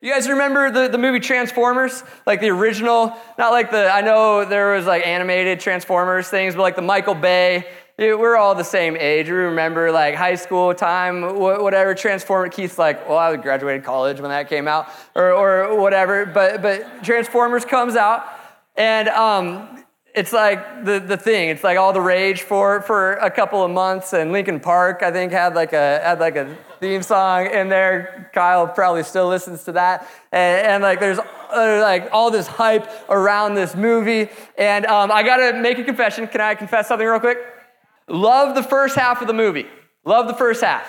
You guys remember the, the movie Transformers? Like the original? Not like the, I know there was like animated Transformers things, but like the Michael Bay. We're all the same age. We remember like high school time, whatever. Transformer. Keith's like, well, I graduated college when that came out, or, or whatever. But but Transformers comes out, and um, it's like the, the thing. It's like all the rage for for a couple of months. And Linkin Park, I think, had like a had like a theme song in there. Kyle probably still listens to that. And, and like there's uh, like all this hype around this movie. And um, I gotta make a confession. Can I confess something real quick? Love the first half of the movie. Love the first half.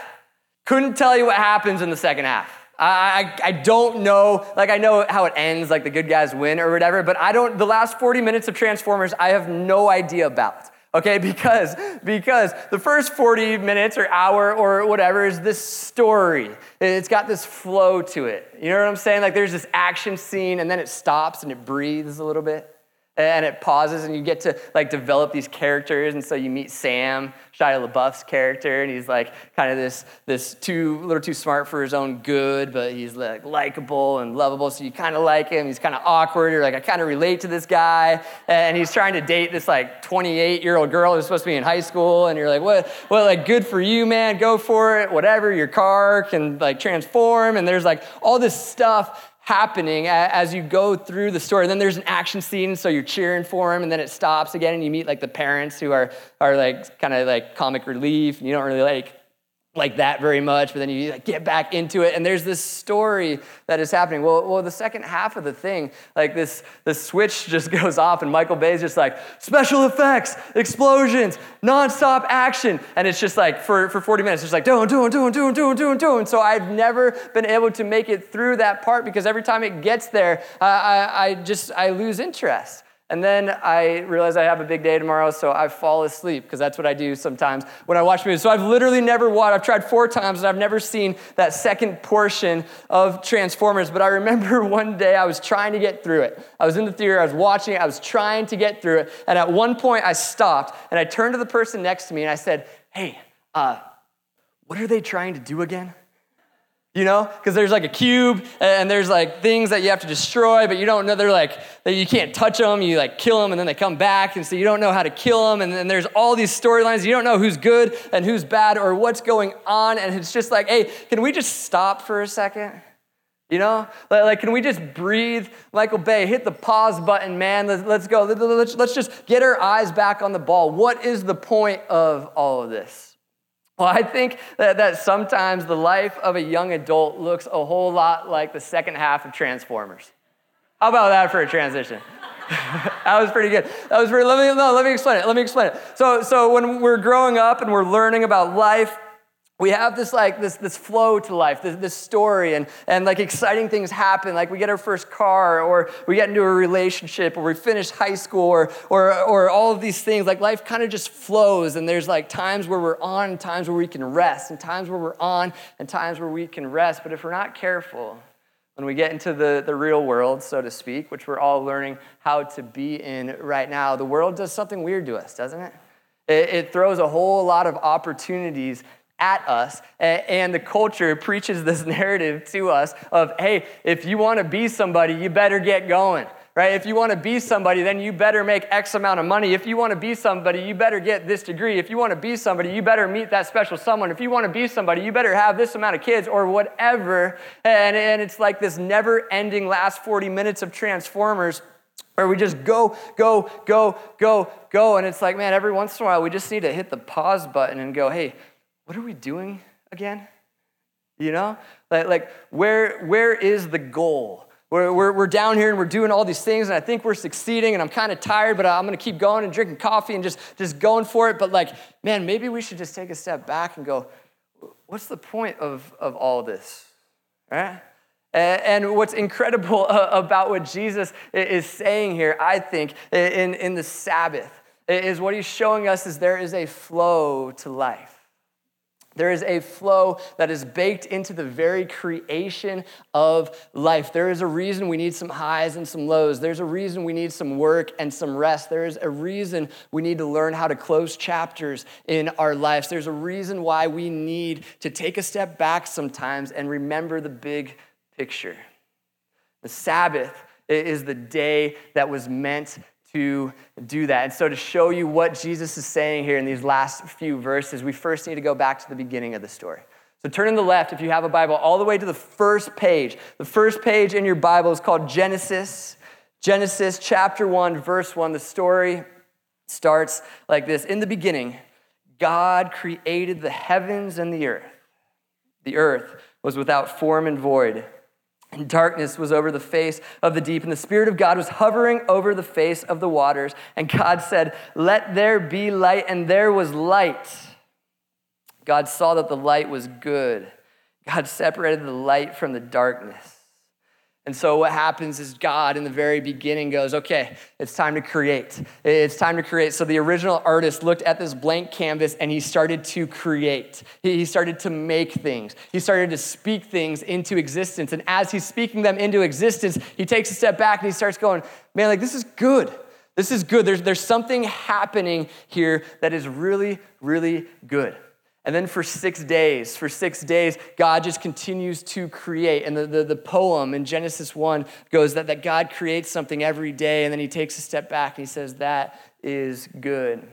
Couldn't tell you what happens in the second half. I, I, I don't know, like I know how it ends, like the good guys win or whatever, but I don't, the last 40 minutes of Transformers, I have no idea about. Okay, because because the first 40 minutes or hour or whatever is this story. It's got this flow to it. You know what I'm saying? Like there's this action scene and then it stops and it breathes a little bit and it pauses and you get to like develop these characters and so you meet sam shia labeouf's character and he's like kind of this this too little too smart for his own good but he's like likable and lovable so you kind of like him. He's kind of awkward. You're like i kind of relate to this guy. And he's trying to date this like 28 year old girl who's supposed to be in high school and you're like what well like good for you man? Go for it. Whatever. Your car can like transform. And there's like all this stuff happening as you go through the story. And then there's an action scene, so you're cheering for him, and then it stops again, and you meet like the parents who are, are like kind of like comic relief, and you don't really like like that very much, but then you like, get back into it, and there's this story that is happening. Well, well, the second half of the thing, like this, the switch just goes off, and Michael Bay's just like special effects, explosions, nonstop action, and it's just like for, for 40 minutes, just like doing, doing, doing, doing, doing, doing, doing. So I've never been able to make it through that part because every time it gets there, I, I, I just I lose interest. And then I realize I have a big day tomorrow, so I fall asleep because that's what I do sometimes when I watch movies. So I've literally never watched, I've tried four times and I've never seen that second portion of Transformers. But I remember one day I was trying to get through it. I was in the theater, I was watching it, I was trying to get through it. And at one point I stopped and I turned to the person next to me and I said, Hey, uh, what are they trying to do again? You know? Because there's like a cube and there's like things that you have to destroy but you don't know they're like that you can't touch them you like kill them and then they come back and so you don't know how to kill them and then there's all these storylines you don't know who's good and who's bad or what's going on and it's just like hey can we just stop for a second? You know? Like can we just breathe? Michael bay hit the pause button man. Let's, let's go. Let's, let's just get our eyes back on the ball. What is the point of all of this well, I think that, that sometimes the life of a young adult looks a whole lot like the second half of Transformers. How about that for a transition? that was pretty good. That was pretty, let me, no, let me explain it. Let me explain it. So, so when we're growing up and we're learning about life, we have this like this this flow to life this, this story and and like exciting things happen. Like we get our first car or we get into a relationship or we finish high school or or, or all of these things. Like life kind of just flows and there's like times where we're on times where we can rest and times where we're on and times where we can rest. But if we're not careful when we get into the, the real world, so to speak, which we're all learning how to be in right now, the world does something weird to us, doesn't? It, it throws a whole lot of opportunities at us. And the culture preaches this narrative to us of, hey, if you want to be somebody, you better get going. Right? If you want to be somebody, then you better make X amount of money. If you want to be somebody, you better get this degree. If you want to be somebody, you better meet that special someone. If you want to be somebody, you better have this amount of kids or whatever. And, and it's like this never ending last 40 minutes of Transformers where we just go, go, go, go, go. And it's like, man, every once in a while, we just need to hit the pause button and go, hey, what are we doing again? You know? Like, like where, where is the goal? We're, we're, we're down here and we're doing all these things, and I think we're succeeding, and I'm kind of tired, but I'm gonna keep going and drinking coffee and just, just going for it. But, like, man, maybe we should just take a step back and go, what's the point of, of all this? Right? And what's incredible about what Jesus is saying here, I think, in, in the Sabbath, is what he's showing us is there is a flow to life. There is a flow that is baked into the very creation of life. There is a reason we need some highs and some lows. There's a reason we need some work and some rest. There is a reason we need to learn how to close chapters in our lives. There's a reason why we need to take a step back sometimes and remember the big picture. The Sabbath is the day that was meant to do that. And so, to show you what Jesus is saying here in these last few verses, we first need to go back to the beginning of the story. So, turn to the left if you have a Bible, all the way to the first page. The first page in your Bible is called Genesis. Genesis chapter 1, verse 1. The story starts like this In the beginning, God created the heavens and the earth. The earth was without form and void and darkness was over the face of the deep, and the Spirit of God was hovering over the face of the waters. And God said, Let there be light, and there was light. God saw that the light was good. God separated the light from the darkness. And so what happens is God in the very beginning goes, okay, it's time to create. It's time to create. So the original artist looked at this blank canvas and he started to create. He started to make things. He started to speak things into existence. And as he's speaking them into existence, he takes a step back and he starts going, man, like this is good. This is good. There's, there's something happening here that is really, really good. And then for six days, for six days, God just continues to create. And the, the, the, poem in Genesis 1 goes that, that God creates something every day, and then he takes a step back and he says, That is good.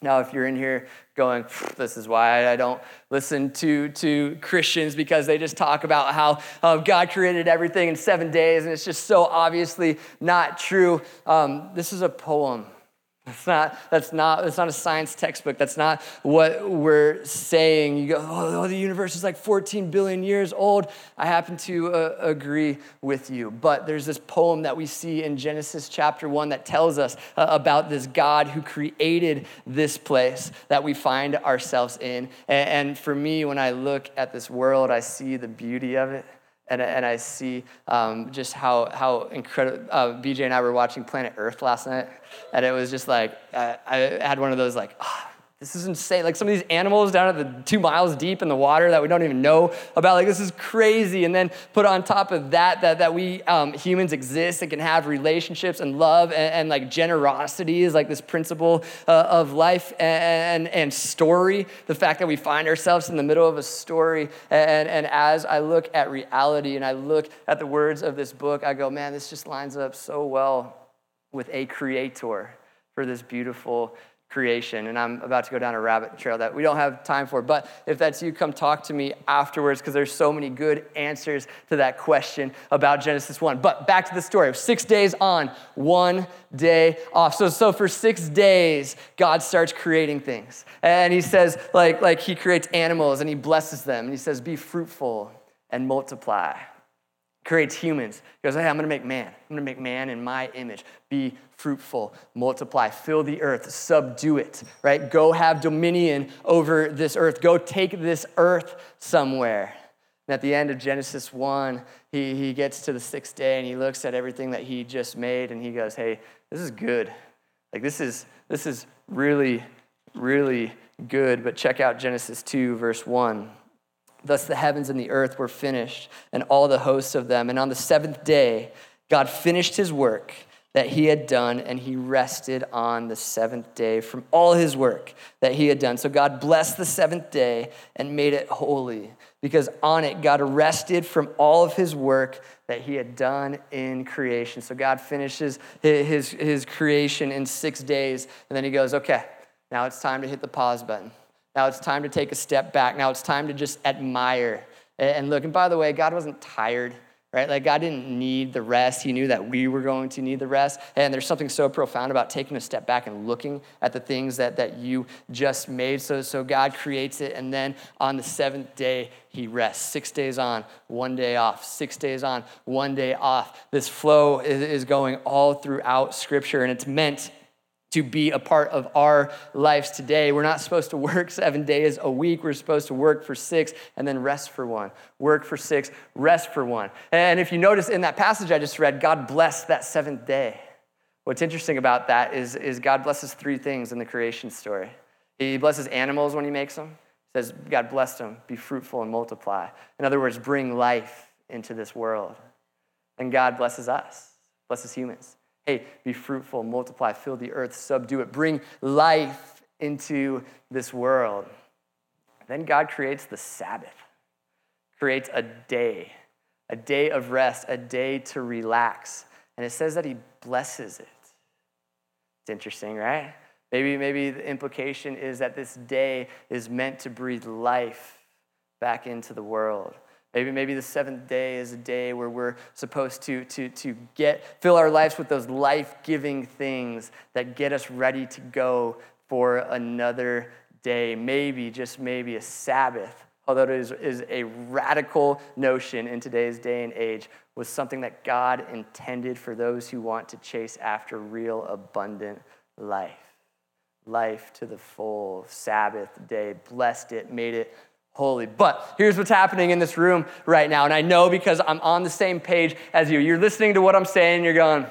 Now, if you're in here going, this is why I don't listen to, to Christians because they just talk about how uh, God created everything in seven days, and it's just so obviously not true. Um, this is a poem that's not, that's not, that's not a science textbook. That's not what we're saying. You go, oh, the universe is like 14 billion years old. I happen to uh, agree with you. But there's this poem that we see in Genesis chapter 1 that tells us uh, about this God who created this place that we find ourselves in. And, and for me, when I look at this world, I see the beauty of it and, and I see um, just how, how incredible. Uh, BJ and I were watching Planet Earth last night, and it was just like, I, I had one of those, like, oh, this is insane. Like some of these animals down at the two miles deep in the water that we don't even know about. Like this is crazy. And then put on top of that, that, that we um, humans exist and can have relationships and love and, and like generosity is like this principle uh, of life and, and story. The fact that we find ourselves in the middle of a story. And, and as I look at reality and I look at the words of this book, I go, man, this just lines up so well with a creator for this beautiful creation. And I'm about to go down a rabbit trail that we don't have time for. But if that's you, come talk to me afterwards because there's so many good answers to that question about Genesis 1. But back to the story of six days on, one day off. So, so for six days, God starts creating things. And he says, like, like he creates animals and he blesses them. And he says, be fruitful and multiply creates humans. He goes, Hey, I'm gonna make man. I'm gonna make man in my image. Be fruitful, multiply, fill the earth, subdue it, right? Go have dominion over this earth. Go take this earth somewhere. And at the end of Genesis 1, he, he gets to the sixth day and he looks at everything that he just made and he goes, Hey, this is good. Like, this is, this is really, really good. But check out Genesis 2, verse 1. Thus the heavens and the earth were finished, and all the hosts of them. And on the seventh day, God finished his work that he had done, and he rested on the seventh day from all his work that he had done. So God blessed the seventh day and made it holy, because on it God rested from all of his work that he had done in creation. So God finishes his, his creation in six days, and then he goes, okay, now it's time to hit the pause button. Now it's time to take a step back. Now it's time to just admire and look. And by the way, God wasn't tired, right? Like God didn't need the rest. He knew that we were going to need the rest. And there's something so profound about taking a step back and looking at the things that, that you just made. So, so God creates it. And then on the seventh day, he rests. Six days on, one day off. Six days on, one day off. This flow is, is going all throughout Scripture. And it's meant to be a part of our lives today. We're not supposed to work seven days a week. We're supposed to work for six and then rest for one. Work for six, rest for one. And if you notice in that passage I just read, God blessed that seventh day. What's interesting about that is, is God blesses three things in the creation story. He blesses animals when he makes them. He says, God bless them, be fruitful and multiply. In other words, bring life into this world. And God blesses us, blesses humans. Hey, be fruitful, multiply, fill the earth, subdue it, bring life into this world. Then God creates the Sabbath, creates a day a day of rest, a day to relax. And it says that he blesses it. It's interesting, right? Maybe, maybe the implication is that this day is meant to breathe life back into the world. Maybe, maybe the seventh day is a day where we're supposed to, to, to get, fill our lives with those life giving things that get us ready to go for another day. Maybe, just maybe, a Sabbath, although it is, is a radical notion in today's day and age, was something that God intended for those who want to chase after real, abundant life. Life to the full, Sabbath day, blessed it, made it holy. But here's what's happening in this room right now. And I know because I'm on the same page as you. You're listening to what I'm saying, you're going,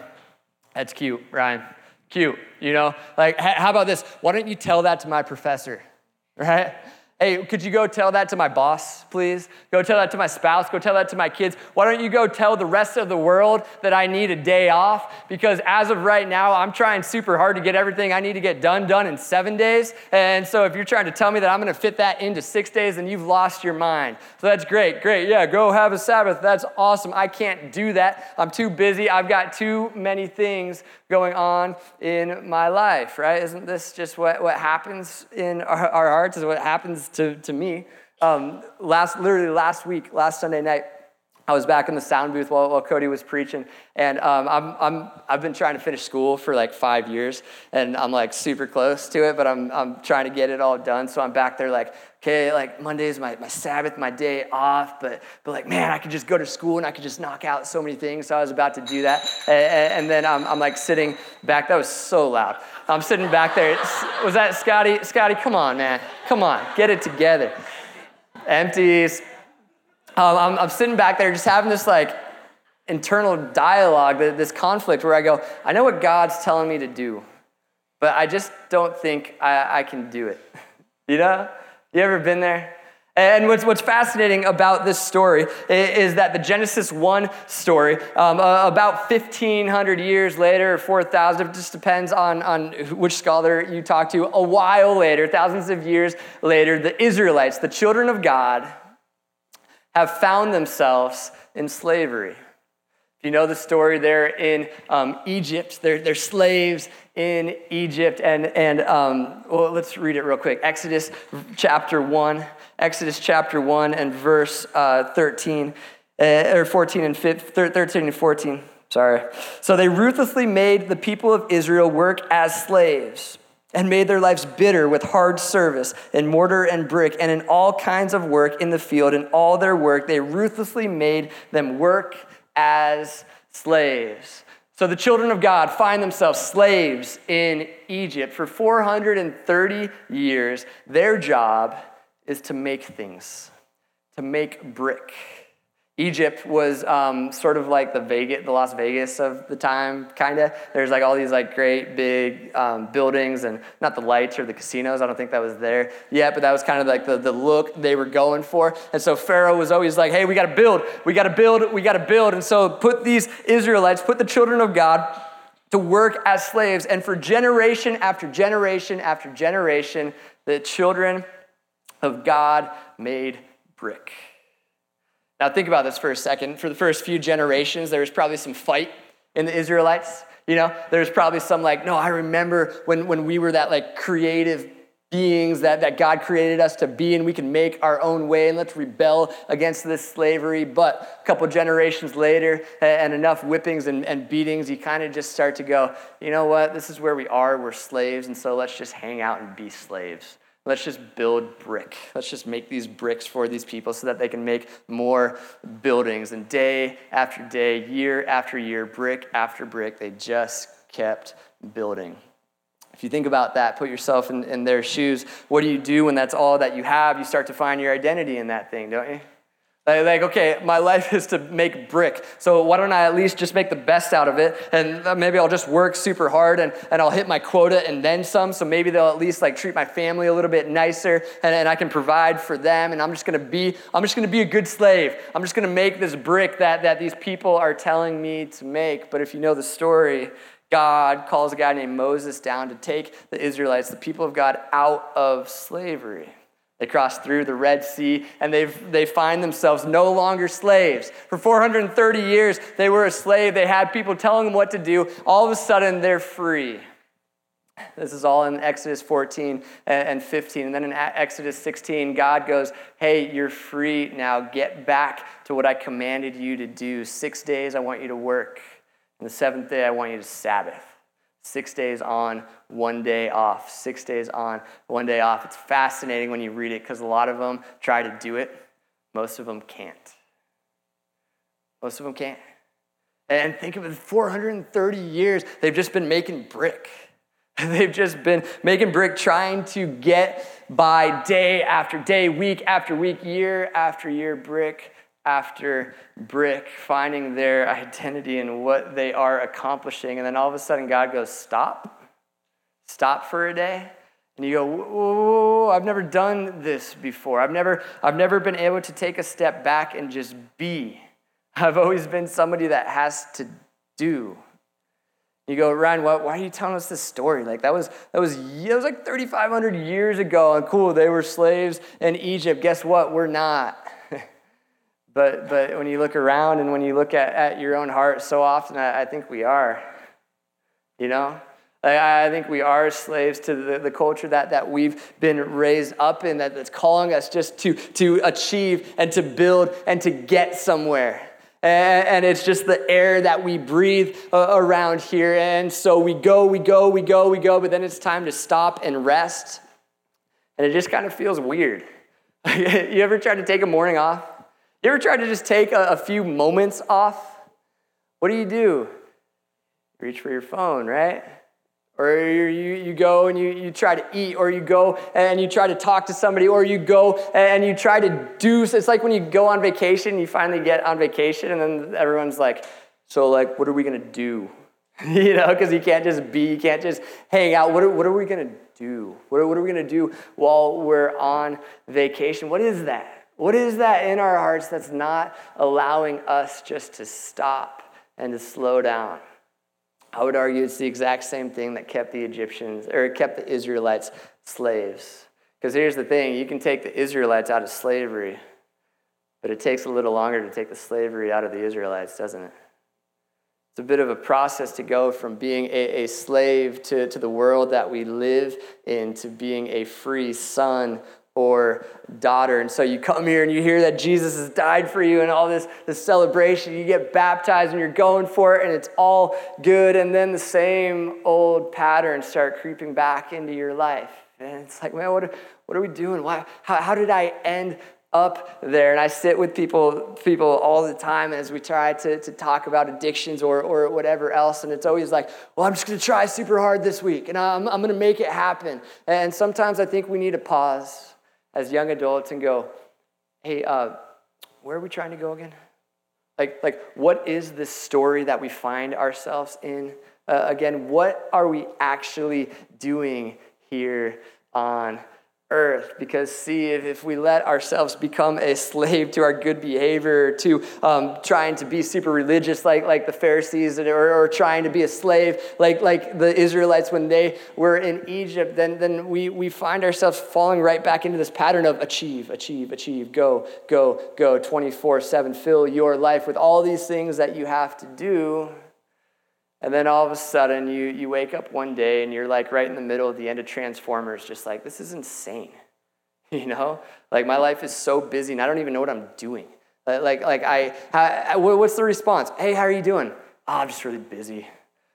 that's cute, Ryan. Cute, you know? Like, how about this? Why don't you tell that to my professor, right? Hey, could you go tell that to my boss, please? Go tell that to my spouse. Go tell that to my kids. Why don't you go tell the rest of the world that I need a day off? Because as of right now, I'm trying super hard to get everything I need to get done done in seven days. And so if you're trying to tell me that I'm going to fit that into six days, then you've lost your mind. So that's great. Great. Yeah, go have a Sabbath. That's awesome. I can't do that. I'm too busy. I've got too many things going on in my life, right? Isn't this just what, what happens in our, our hearts? Is what happens to, to me. Um, last, literally last week, last Sunday night, I was back in the sound booth while, while Cody was preaching, and um, I'm, I'm, I've been trying to finish school for like five years, and I'm like super close to it, but I'm, I'm trying to get it all done. So I'm back there like, okay, like Monday's my, my Sabbath, my day off, but, but like, man, I could just go to school and I could just knock out so many things. So I was about to do that, and, and then I'm, I'm like sitting back. That was so loud. I'm sitting back there. Was that Scotty? Scotty, come on, man. Come on, get it together. Empties. Um, I'm, I'm sitting back there just having this like internal dialogue, this conflict where I go, I know what God's telling me to do, but I just don't think I, I can do it. you know? You ever been there? And what's, what's fascinating about this story is that the Genesis 1 story, um, about 1,500 years later, or 4,000, it just depends on, on which scholar you talk to, a while later, thousands of years later, the Israelites, the children of God, have found themselves in slavery. You know the story, they're in um, Egypt, they're, they're slaves in Egypt. And, and um, well, let's read it real quick. Exodus chapter 1. Exodus chapter 1 and verse uh, 13, uh, or 14 and 15, 13 and 14. Sorry. So they ruthlessly made the people of Israel work as slaves and made their lives bitter with hard service in mortar and brick and in all kinds of work in the field. In all their work, they ruthlessly made them work as slaves. So the children of God find themselves slaves in Egypt for 430 years. Their job is to make things, to make brick. Egypt was um, sort of like the Vegas, the Las Vegas of the time, kind of. There's like all these like great big um, buildings and not the lights or the casinos. I don't think that was there yet, but that was kind of like the, the look they were going for. And so Pharaoh was always like, hey, we got to build, we got to build, we got to build. And so put these Israelites, put the children of God to work as slaves. And for generation after generation after generation, the children of God made brick. Now, think about this for a second. For the first few generations, there was probably some fight in the Israelites. You know, there's probably some like, no, I remember when, when we were that like creative beings that, that God created us to be, and we can make our own way, and let's rebel against this slavery. But a couple generations later, and enough whippings and, and beatings, you kind of just start to go, you know what, this is where we are, we're slaves, and so let's just hang out and be slaves. Let's just build brick. Let's just make these bricks for these people so that they can make more buildings. And day after day, year after year, brick after brick, they just kept building. If you think about that, put yourself in, in their shoes. What do you do when that's all that you have? You start to find your identity in that thing, don't you? Like, okay, my life is to make brick. So why don't I at least just make the best out of it? And uh, maybe I'll just work super hard and, and I'll hit my quota and then some. So maybe they'll at least like treat my family a little bit nicer and, and I can provide for them. And I'm just gonna be, I'm just gonna be a good slave. I'm just gonna make this brick that, that these people are telling me to make. But if you know the story, God calls a guy named Moses down to take the Israelites, the people of God, out of slavery. They cross through the Red Sea and they find themselves no longer slaves. For 430 years, they were a slave. They had people telling them what to do. All of a sudden, they're free. This is all in Exodus 14 and 15. And then in Exodus 16, God goes, Hey, you're free now. Get back to what I commanded you to do. Six days I want you to work. And the seventh day I want you to Sabbath. Six days on, one day off. Six days on, one day off. It's fascinating when you read it because a lot of them try to do it, most of them can't. Most of them can't. And think of it 430 years, they've just been making brick. They've just been making brick, trying to get by day after day, week after week, year after year, brick after brick, finding their identity and what they are accomplishing. And then all of a sudden, God goes, Stop. Stop for a day. And you go, whoa, I've never done this before. I've never, I've never been able to take a step back and just be. I've always been somebody that has to do. You go, Ryan, what, why are you telling us this story? Like that was that was that was like 3,500 years ago, and cool, they were slaves in Egypt. Guess what? We're not. But but when you look around and when you look at, at your own heart, so often I, I think we are. You know? I, I think we are slaves to the, the culture that, that we've been raised up in, that, that's calling us just to, to achieve and to build and to get somewhere and it's just the air that we breathe around here. And so we go, we go, we go, we go, but then it's time to stop and rest. And it just kind of feels weird. you ever tried to take a morning off? You ever tried to just take a, a few moments off? What do you do? Reach for your phone, right? Or you, you go and you, you try to eat, or you go and you try to talk to somebody, or you go and you try to do. It's like when you go on vacation, you finally get on vacation, and then everyone's like, So, like, what are we to do? you know, because you can't just be, you can't just hang out. What are, what are we to do? What are, what are we to do while we're on vacation? What is that? What is that in our hearts that's not allowing us just to stop and to slow down? I would argue it's the exact same thing that kept the Egyptians, or kept the Israelites slaves. Because here's the thing you can take the Israelites out of slavery, but it takes a little longer to take the slavery out of the Israelites, doesn't it? It's a bit of a process to go from being a, a slave to, to the world that we live in to being a free son or daughter. And so you come here and you hear that Jesus has died for you and all this, this celebration. You get baptized and you're going for it and it's all good. And then the same old patterns start creeping back into your life. And it's like, man, what, what are we doing? Why, how, how did I end up there? And I sit with people, people all the time as we try to, to talk about addictions or, or whatever else. And it's always like, well, I'm just going to try super hard this week and I'm, I'm going to make it happen. And sometimes I think we need to pause as young adults and go, hey, uh, where are we trying to go again? Like, like, what is this story that we find ourselves in? Uh, again, what are we actually doing here on earth. Because, see, if, if we let ourselves become a slave to our good behavior, to um, trying to be super religious like, like the Pharisees, or, or trying to be a slave like, like the Israelites when they were in Egypt, then, then we, we find ourselves falling right back into this pattern of achieve, achieve, achieve, go, go, go, 24 7. Fill your life with all these things that you have to do. And then all of a sudden, you, you wake up one day and you're like right in the middle of the end of Transformers, just like, this is insane. You know? Like, my life is so busy and I don't even know what I'm doing. Like, like I, what's the response? Hey, how are you doing? Oh, I'm just really busy.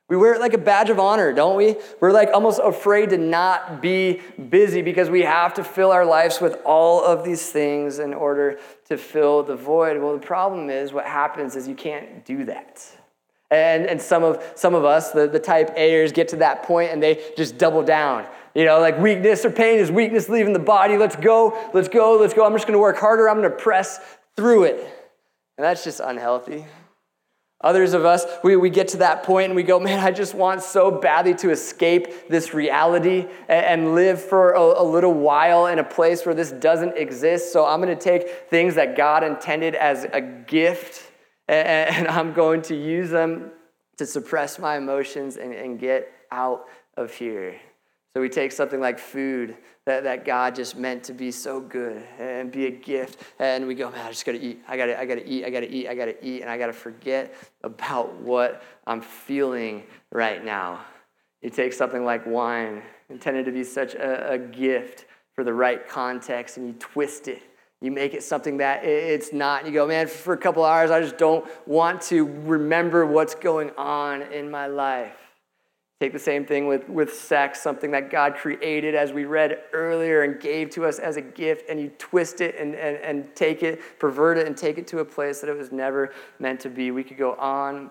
We wear it like a badge of honor, don't we? We're like almost afraid to not be busy because we have to fill our lives with all of these things in order to fill the void. Well, the problem is what happens is you can't do that. And, and some, of, some of us, the, the type A'ers, get to that point and they just double down. You know, like weakness or pain is weakness leaving the body. Let's go, let's go, let's go. I'm just going to work harder. I'm going to press through it. And that's just unhealthy. Others of us, we, we get to that point and we go, man, I just want so badly to escape this reality and, and live for a, a, little while in a place where this doesn't exist. So I'm going to take things that God intended as a gift and I'm going to use them to suppress my emotions and, and get out of here. So we take something like food that, that God just meant to be so good and be a gift, and we go, man, I just gotta eat. I gotta, I gotta eat, I gotta eat, I gotta eat, and I gotta forget about what I'm feeling right now. You take something like wine, intended to be such a, a gift for the right context, and you twist it you make it something that it's not. You go, man, for a couple hours, I just don't want to remember what's going on in my life. Take the same thing with, with sex, something that God created, as we read earlier, and gave to us as a gift, and you twist it and, and, and take it, pervert it, and take it to a place that it was never meant to be. We could go on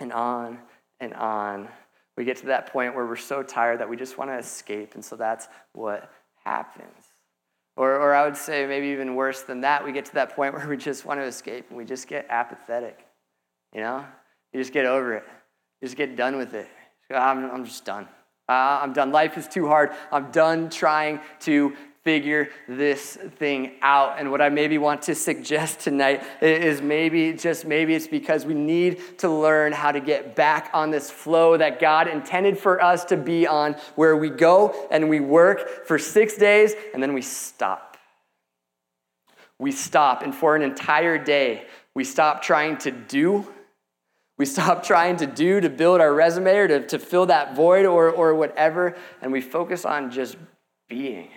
and on and on. We get to that point where we're so tired that we just want to escape, and so that's what happens. Or, or I would say, maybe even worse than that, we get to that point where we just want to escape and we just get apathetic. You know? You just get over it. You just get done with it. I'm, I'm just done. Uh, I'm done. Life is too hard. I'm done trying to figure this thing out. And what I maybe want to suggest tonight is maybe, just maybe, it's because we need to learn how to get back on this flow that God intended for us to be on, where we go and we work for six days and then we stop. We stop, and for an entire day, we stop trying to do. We stop trying to do to build our resume or to, to fill that void or, or whatever, and we focus on just being.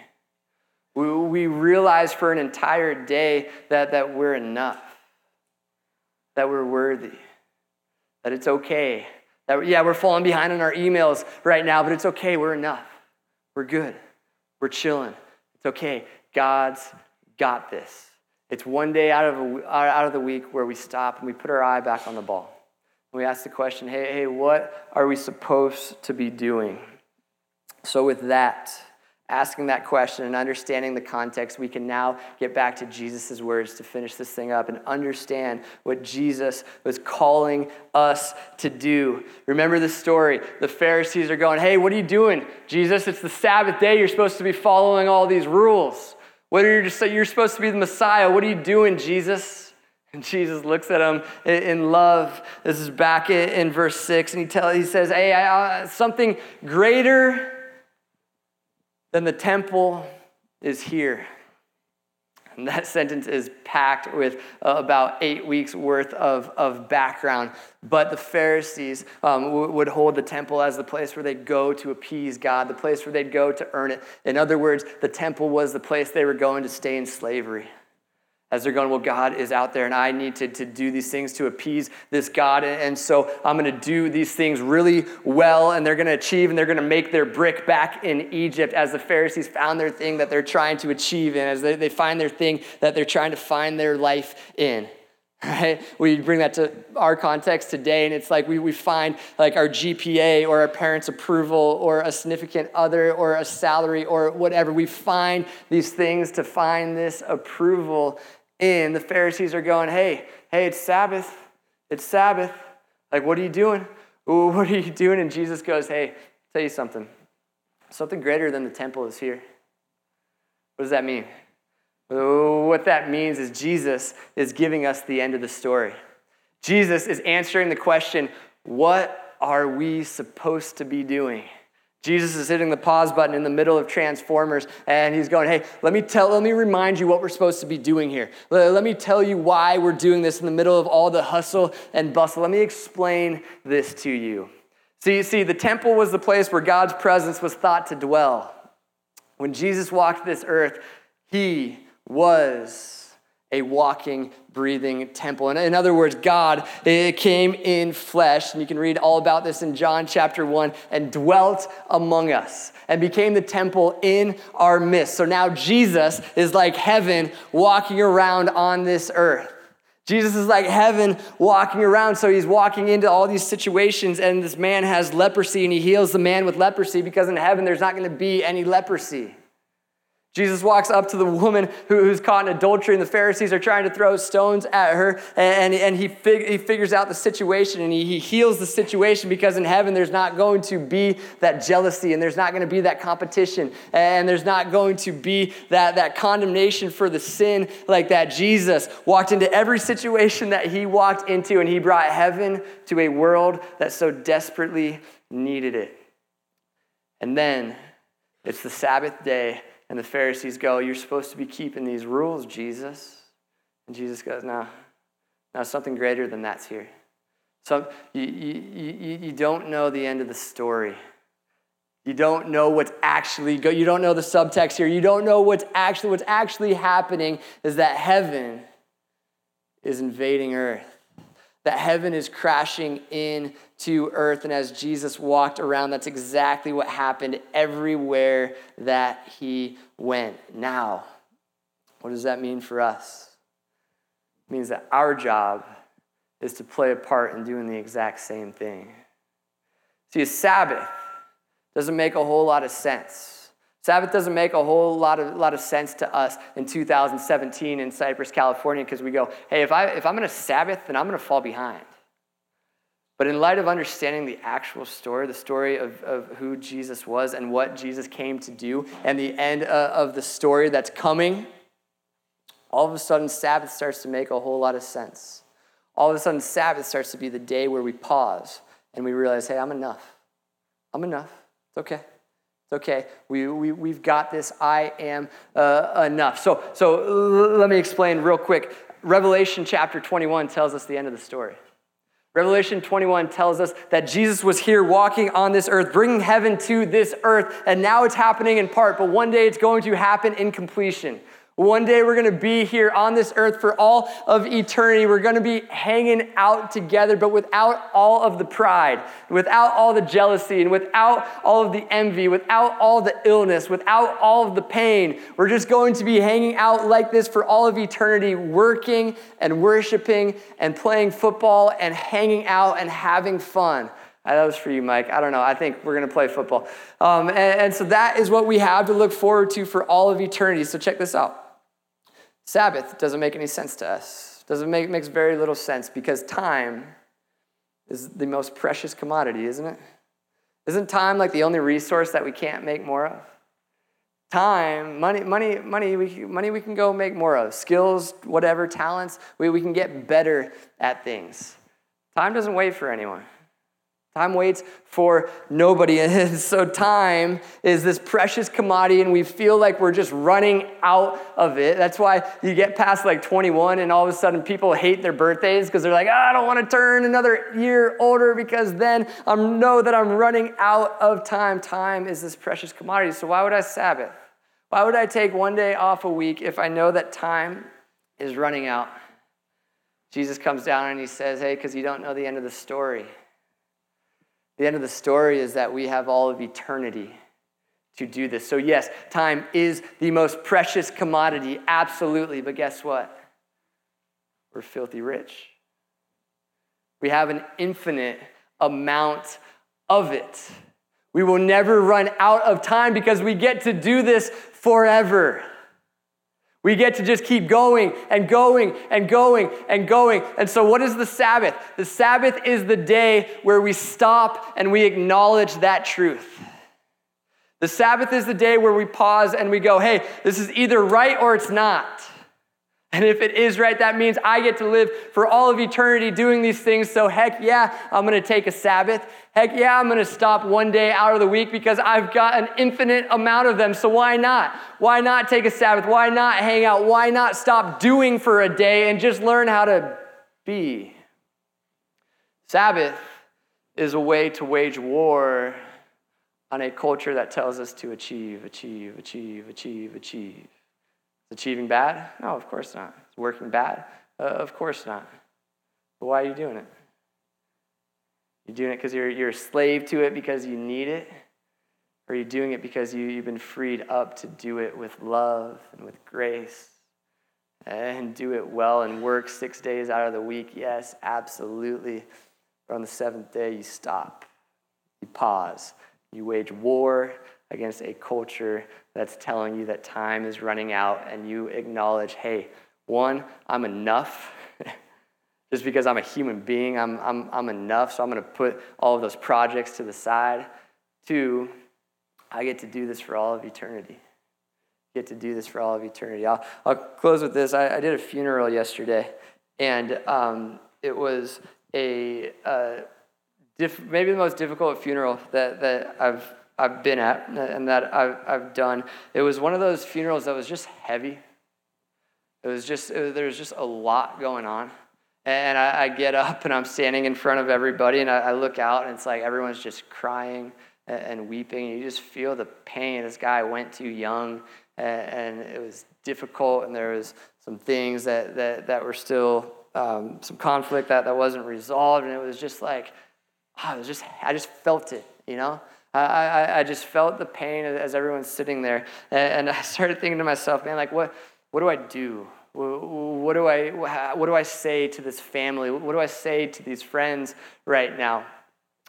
We, we realize for an entire day that, that we're enough, that we're worthy, that it's okay. That, yeah, we're falling behind on our emails right now, but it's okay. We're enough. We're good. We're chilling. It's okay. God's got this. It's one day out of, a, out of the week where we stop and we put our eye back on the ball. And We ask the question hey, hey, what are we supposed to be doing? So, with that, asking that question and understanding the context, we can now get back to Jesus' words to finish this thing up and understand what Jesus was calling us to do. Remember the story. The Pharisees are going, Hey, what are you doing? Jesus, it's the Sabbath day. You're supposed to be following all these rules. What are you, you're supposed to be the Messiah. What are you doing, Jesus? And Jesus looks at him in love. This is back in verse 6, and he, tell, he says, Hey, I, uh, something greater then the temple is here. And that sentence is packed with uh, about eight weeks worth of, of background. But the Pharisees um, w- would hold the temple as the place where they'd go to appease God, the place where they'd go to earn it. In other words, the temple was the place they were going to stay in slavery as they're going, well, God is out there and I need to, to do these things to appease this God. And so I'm going to do these things really well and they're going to achieve and they're going to make their brick back in Egypt as the Pharisees found their thing that they're trying to achieve in, as they, they find their thing that they're trying to find their life in. Right? We bring that to our context today, and it's like we, we find like our GPA or our parents' approval or a significant other or a salary or whatever. We find these things to find this approval in, the Pharisees are going, hey, hey, it's Sabbath. It's Sabbath. Like, what are you doing? Ooh, what are you doing? And Jesus goes, hey, I'll tell you something. Something greater than the temple is here. What does that mean? What that means is Jesus is giving us the end of the story. Jesus is answering the question, what are we supposed to be doing? Jesus is hitting the pause button in the middle of Transformers, and he's going, Hey, let me tell, let me remind you what we're supposed to be doing here. Let me tell you why we're doing this in the middle of all the hustle and bustle. Let me explain this to you. See, see, the temple was the place where God's presence was thought to dwell. When Jesus walked this earth, he was a walking, breathing temple. And in other words, God came in flesh, and you can read all about this in John chapter 1, and dwelt among us and became the temple in our midst. So now Jesus is like heaven walking around on this earth. Jesus is like heaven walking around. So he's walking into all these situations, and this man has leprosy, and he heals the man with leprosy because in heaven there's not going to be any leprosy. Jesus walks up to the woman who's caught in adultery, and the Pharisees are trying to throw stones at her. And, and he, fig, he figures out the situation and he, he heals the situation because in heaven there's not going to be that jealousy and there's not going to be that competition and there's not going to be that, that condemnation for the sin like that. Jesus walked into every situation that he walked into and he brought heaven to a world that so desperately needed it. And then It's the Sabbath day, and the Pharisees go, You're supposed to be keeping these rules, Jesus. And Jesus goes, No, no, something greater than that's here. So you, you, you, you don't know the end of the story. You don't know what's actually go. You don't know the subtext here. You don't know what's actually what's actually happening is that heaven is invading earth. That heaven is crashing into earth. And as Jesus walked around, that's exactly what happened everywhere that he went. Now, what does that mean for us? It means that our job is to play a part in doing the exact same thing. See, a Sabbath doesn't make a whole lot of sense. Sabbath doesn't make a whole lot of, lot of sense to us in 2017 in Cypress, California, because we go, hey, if, I, if I'm going to Sabbath, then I'm going to fall behind. But in light of understanding the actual story, the story of, of who Jesus was and what Jesus came to do, and the end uh, of the story that's coming, all of a sudden Sabbath starts to make a whole lot of sense. All of a sudden, Sabbath starts to be the day where we pause and we realize, hey, I'm enough. I'm enough. It's okay. Okay. We, we, we've got this. I am uh, enough. So, so let me explain real quick. Revelation chapter 21 tells us the end of the story. Revelation 21 tells us that Jesus was here walking on this earth, bringing heaven to this earth, and now it's happening in part, but one day it's going to happen in completion. One day we're going to be here on this earth for all of eternity. We're going to be hanging out together, but without all of the pride, without all the jealousy, and without all of the envy, without all the illness, without all of the pain. We're just going to be hanging out like this for all of eternity, working and worshiping and playing football and hanging out and having fun. That was for you, Mike. I don't know. I think we're going to play football. Um, and, and so that is what we have to look forward to for all of eternity. So check this out. Sabbath doesn't make any sense to us. Doesn't make makes very little sense because time is the most precious commodity, isn't it? Isn't time like the only resource that we can't make more of? Time, money, money, money, we, money we can go make more of. Skills, whatever, talents, we, we can get better at things. Time doesn't wait for anyone. Time waits for nobody. And so, time is this precious commodity, and we feel like we're just running out of it. That's why you get past like 21, and all of a sudden people hate their birthdays because they're like, oh, I don't want to turn another year older because then I know that I'm running out of time. Time is this precious commodity. So, why would I Sabbath? Why would I take one day off a week if I know that time is running out? Jesus comes down and he says, Hey, because you don't know the end of the story. The end of the story is that we have all of eternity to do this. So, yes, time is the most precious commodity, absolutely. But guess what? We're filthy rich. We have an infinite amount of it. We will never run out of time because we get to do this forever. We get to just keep going and going and going and going. And so, what is the Sabbath? The Sabbath is the day where we stop and we acknowledge that truth. The Sabbath is the day where we pause and we go, hey, this is either right or it's not. And if it is right, that means I get to live for all of eternity doing these things. So, heck yeah, I'm going to take a Sabbath. Heck yeah, I'm going to stop one day out of the week because I've got an infinite amount of them. So, why not? Why not take a Sabbath? Why not hang out? Why not stop doing for a day and just learn how to be? Sabbath is a way to wage war on a culture that tells us to achieve, achieve, achieve, achieve, achieve. Is achieving bad? No, of course not. Is working bad? Uh, of course not. But why are you doing it? You're doing it because you're, you're a slave to it because you need it? Or are you doing it because you, you've been freed up to do it with love and with grace and do it well and work six days out of the week? Yes, absolutely. But on the seventh day, you stop, you pause, you wage war against a culture that's telling you that time is running out and you acknowledge, hey, one, I'm enough. Just because I'm a human being, I'm, I'm, I'm enough, so I'm going to put all of those projects to the side. Two, I get to do this for all of eternity. Get to do this for all of eternity. I'll, I'll close with this. I, I did a funeral yesterday, and um, it was a uh, diff- maybe the most difficult funeral that, that I've I've been at and that I've, I've done, it was one of those funerals that was just heavy. It was just, it, there was just a lot going on. And I, I, get up and I'm standing in front of everybody and I, I look out and it's like everyone's just crying and, and, weeping. And you just feel the pain. This guy went too young and, and it was difficult and there was some things that, that, that were still, um, some conflict that, that wasn't resolved. And it was just like, oh, it was just, I just felt it, you know? I, I, I just felt the pain as everyone's sitting there. And, and I started thinking to myself, man, like, what, what do I do? What do, I, what do I say to this family? What do I say to these friends right now?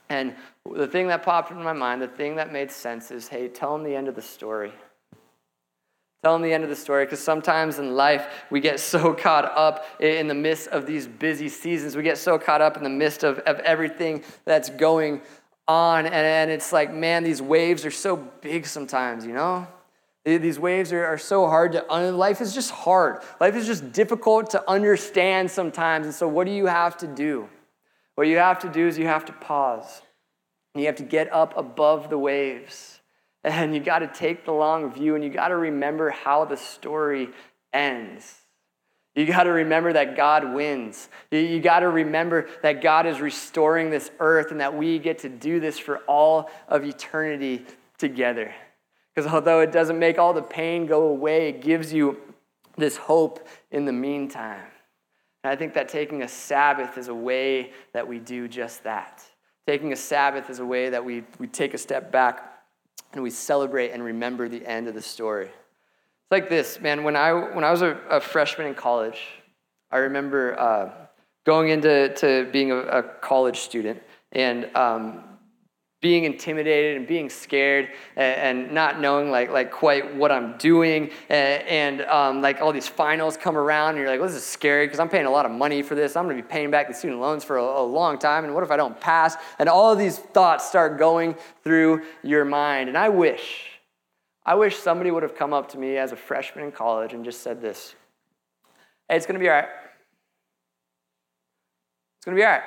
And the thing that popped into my mind, the thing that made sense is hey, tell them the end of the story. Tell them the end of the story because sometimes in life we get so caught up in the midst of these busy seasons. We get so caught up in the midst of, of everything that's going on. And, and it's like, man, these waves are so big sometimes, you know? These waves are, are so hard to, life is just hard. Life is just difficult to understand sometimes. And so, what do you have to do? What you have to do is you have to pause. You have to get up above the waves. And you got to take the long view and you got to remember how the story ends. You got to remember that God wins. You got to remember that God is restoring this earth and that we get to do this for all of eternity together. Because although it doesn't make all the pain go away, it gives you this hope in the meantime. And I think that taking a Sabbath is a way that we do just that. Taking a Sabbath is a way that we, we take a step back and we celebrate and remember the end of the story. It's like this, man. When I, when I was a, a freshman in college, I remember uh, going into to being a, a college student and um, being intimidated and being scared and, and, not knowing like, like quite what I'm doing. And, and um, like all these finals come around and you're like, well, this is scary because I'm paying a lot of money for this. I'm going to be paying back the student loans for a, a, long time. And what if I don't pass? And all of these thoughts start going through your mind. And I wish, I wish somebody would have come up to me as a freshman in college and just said this. Hey, it's going to be all right. It's going to be all right.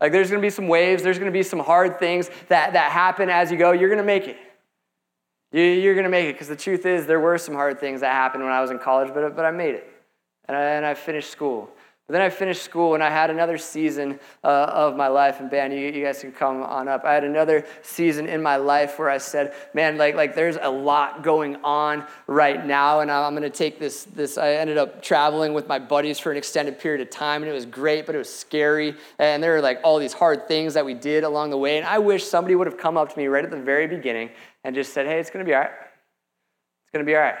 Like there's going to be some waves, there's going to be some hard things that, that happen as you go. You're going to make it. You're going to make it because the truth is, there were some hard things that happened when I was in college, but, but I made it. And I, and I finished school. Then I finished school and I had another season uh, of my life. And Ben, you, you, guys can come on up. I had another season in my life where I said, man, like, like there's a lot going on right now. And I'm going to take this, this. I ended up traveling with my buddies for an extended period of time. And it was great, but it was scary. And there were like all these hard things that we did along the way. And I wish somebody would have come up to me right at the very beginning and just said, hey, it's going to be all right. It's going to be all right.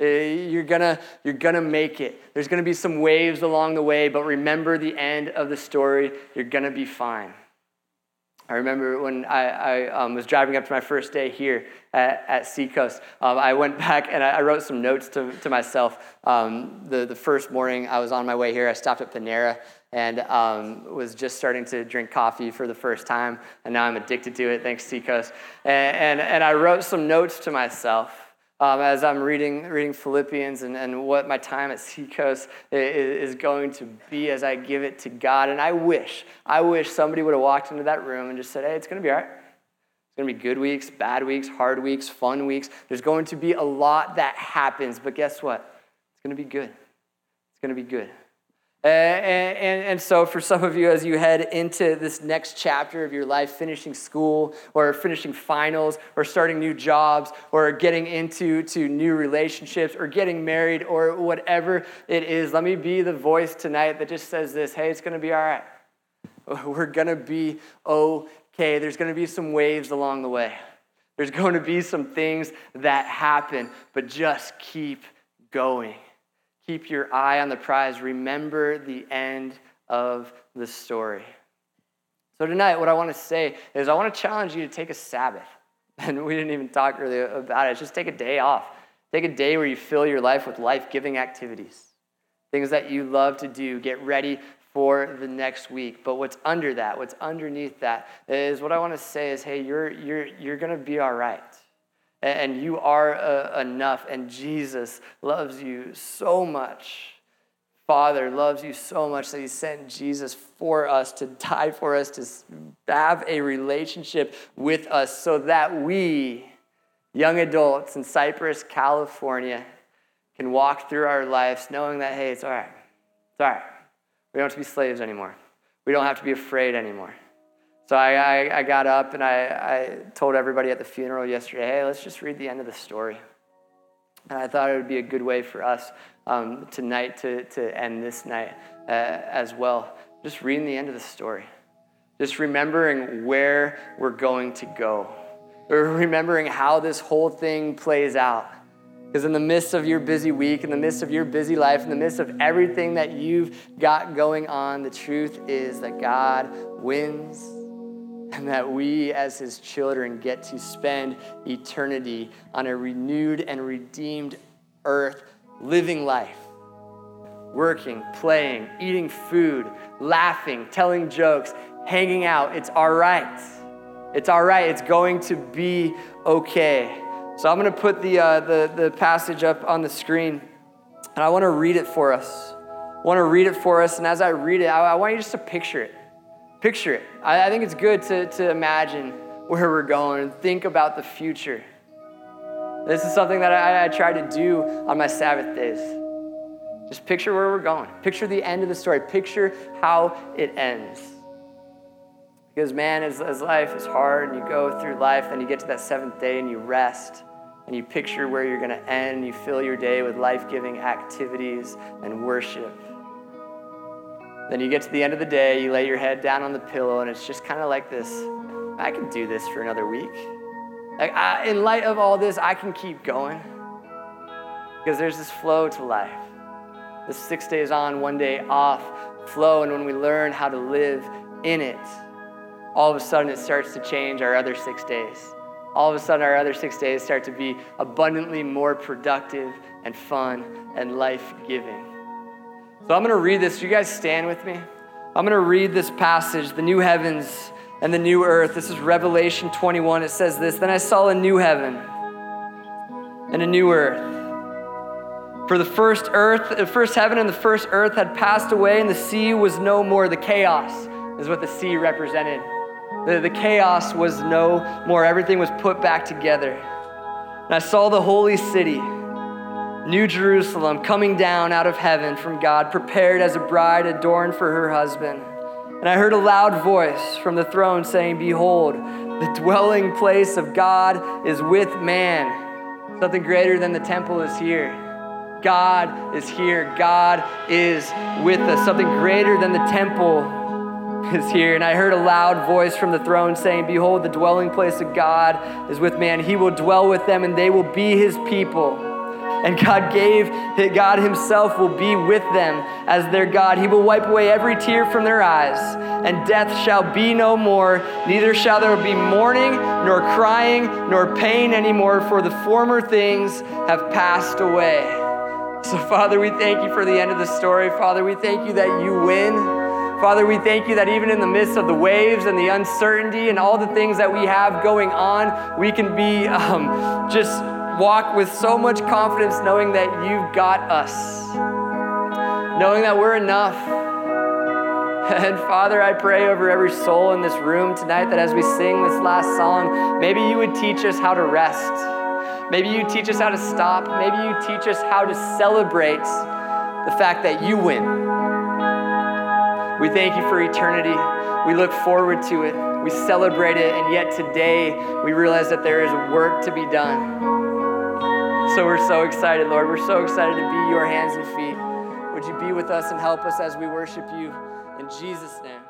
Eh, you're gonna, you're gonna make it. There's gonna be some waves along the way, but remember the end of the story. You're gonna be fine. I remember when I, I um, was driving up to my first day here at, at Seacoast, um, I went back and I, I, wrote some notes to, to myself. Um, the, the first morning I was on my way here, I stopped at Panera and um, was just starting to drink coffee for the first time, and now I'm addicted to it, thanks Seacoast. And, and, and I wrote some notes to myself um, as I'm reading, reading Philippians and, and what my time at Seacoast is, is going to be as I give it to God. And I wish, I wish somebody would have walked into that room and just said, hey, it's going to be all right. It's going to be good weeks, bad weeks, hard weeks, fun weeks. There's going to be a lot that happens, but guess what? It's going to be good. It's going to be good. Uh, and, and, and, so, for some of you, as you head into this next chapter of your life, finishing school or finishing finals or starting new jobs or getting into to new relationships or getting married or whatever it is, let me be the voice tonight that just says this hey, it's going to be all right. We're going to be okay. There's going to be some waves along the way, there's going to be some things that happen, but just keep going. Keep your eye on the prize. Remember the end of the story. So, tonight, what I want to say is I want to challenge you to take a Sabbath. And we didn't even talk really about it. Just take a day off. Take a day where you fill your life with life giving activities, things that you love to do. Get ready for the next week. But what's under that, what's underneath that, is what I want to say is hey, you're, you're, you're going to be all right and you are uh, enough, and Jesus loves you so much Father loves you so much that he sent Jesus for us to die for us, to have a relationship with us so that we, young adults in Cypress, California, can walk through our lives knowing that, hey, it's all right. It's all right. We don't have to be slaves anymore. We don't have to be afraid anymore. So I, I, I got up and I, I told everybody at the funeral yesterday, hey, let's just read the end of the story. And I thought it would be a good way for us um, tonight to, to end this night uh, as well. Just reading the end of the story. Just remembering where we're going to go. Or remembering how this whole thing plays out. Because in the midst of your busy week, in the midst of your busy life, in the midst of everything that you've got going on, the truth is that God wins and that we, as his children, get to spend eternity on a renewed and redeemed earth, living life, working, playing, eating food, laughing, telling jokes, hanging out. It's all right. It's all right. It's going to be okay. So I'm going to put the, uh, the, the passage up on the screen, and I want to read it for us. I want to read it for us, and as I read it, I, I want you just to picture it. Picture it. I, I think it's good to, to imagine where we're going and think about the future. This is something that I, I try to do on my Sabbath days. Just picture where we're going. Picture the end of the story. Picture how it ends. Because, man, as, as life is hard and you go through life, then you get to that seventh day and you rest and you picture where you're going to end. You fill your day with life giving activities and worship. Then you get to the end of the day, you lay your head down on the pillow, and it's just kind of like this I can do this for another week. Like, I, in light of all this, I can keep going because there's this flow to life. The six days on, one day off flow, and when we learn how to live in it, all of a sudden it starts to change our other six days. All of a sudden, our other six days start to be abundantly more productive and fun and life giving. So I'm going to read this. You guys stand with me? I'm going to read this passage, the new heavens and the new earth. This is Revelation 21. It says this Then I saw a new heaven and a new earth. For the first earth, the first heaven and the first earth had passed away, and the sea was no more. The chaos is what the sea represented. The, the chaos was no more. Everything was put back together. And I saw the holy city New Jerusalem coming down out of heaven from God, prepared as a bride adorned for her husband. And I heard a loud voice from the throne saying, Behold, the dwelling place of God is with man. Something greater than the temple is here. God is here. God is with us. Something greater than the temple is here. And I heard a loud voice from the throne saying, Behold, the dwelling place of God is with man. He will dwell with them, and they will be his people and God gave, that God Himself will be with them as their God. He will wipe away every tear from their eyes, and death shall be no more. Neither shall there be mourning, nor crying, nor pain anymore, for the former things have passed away. So, Father, we thank you for the end of the story. Father, we thank you that you win. Father, we thank you that even in the midst of the waves and the uncertainty and all the things that we have going on, we can be um, just walk with so much confidence knowing that you've got us, knowing that we're enough. And Father, I pray over every soul in this room tonight that as we sing this last song, maybe you would teach us how to rest. Maybe you teach us how to stop. Maybe you teach us how to celebrate the fact that you win. We thank you for eternity. We look forward to it. We celebrate it. And yet today, we realize that there is work to be done. So we're so excited, Lord. We're so excited to be your hands and feet. Would you be with us and help us as we worship you? In Jesus' name.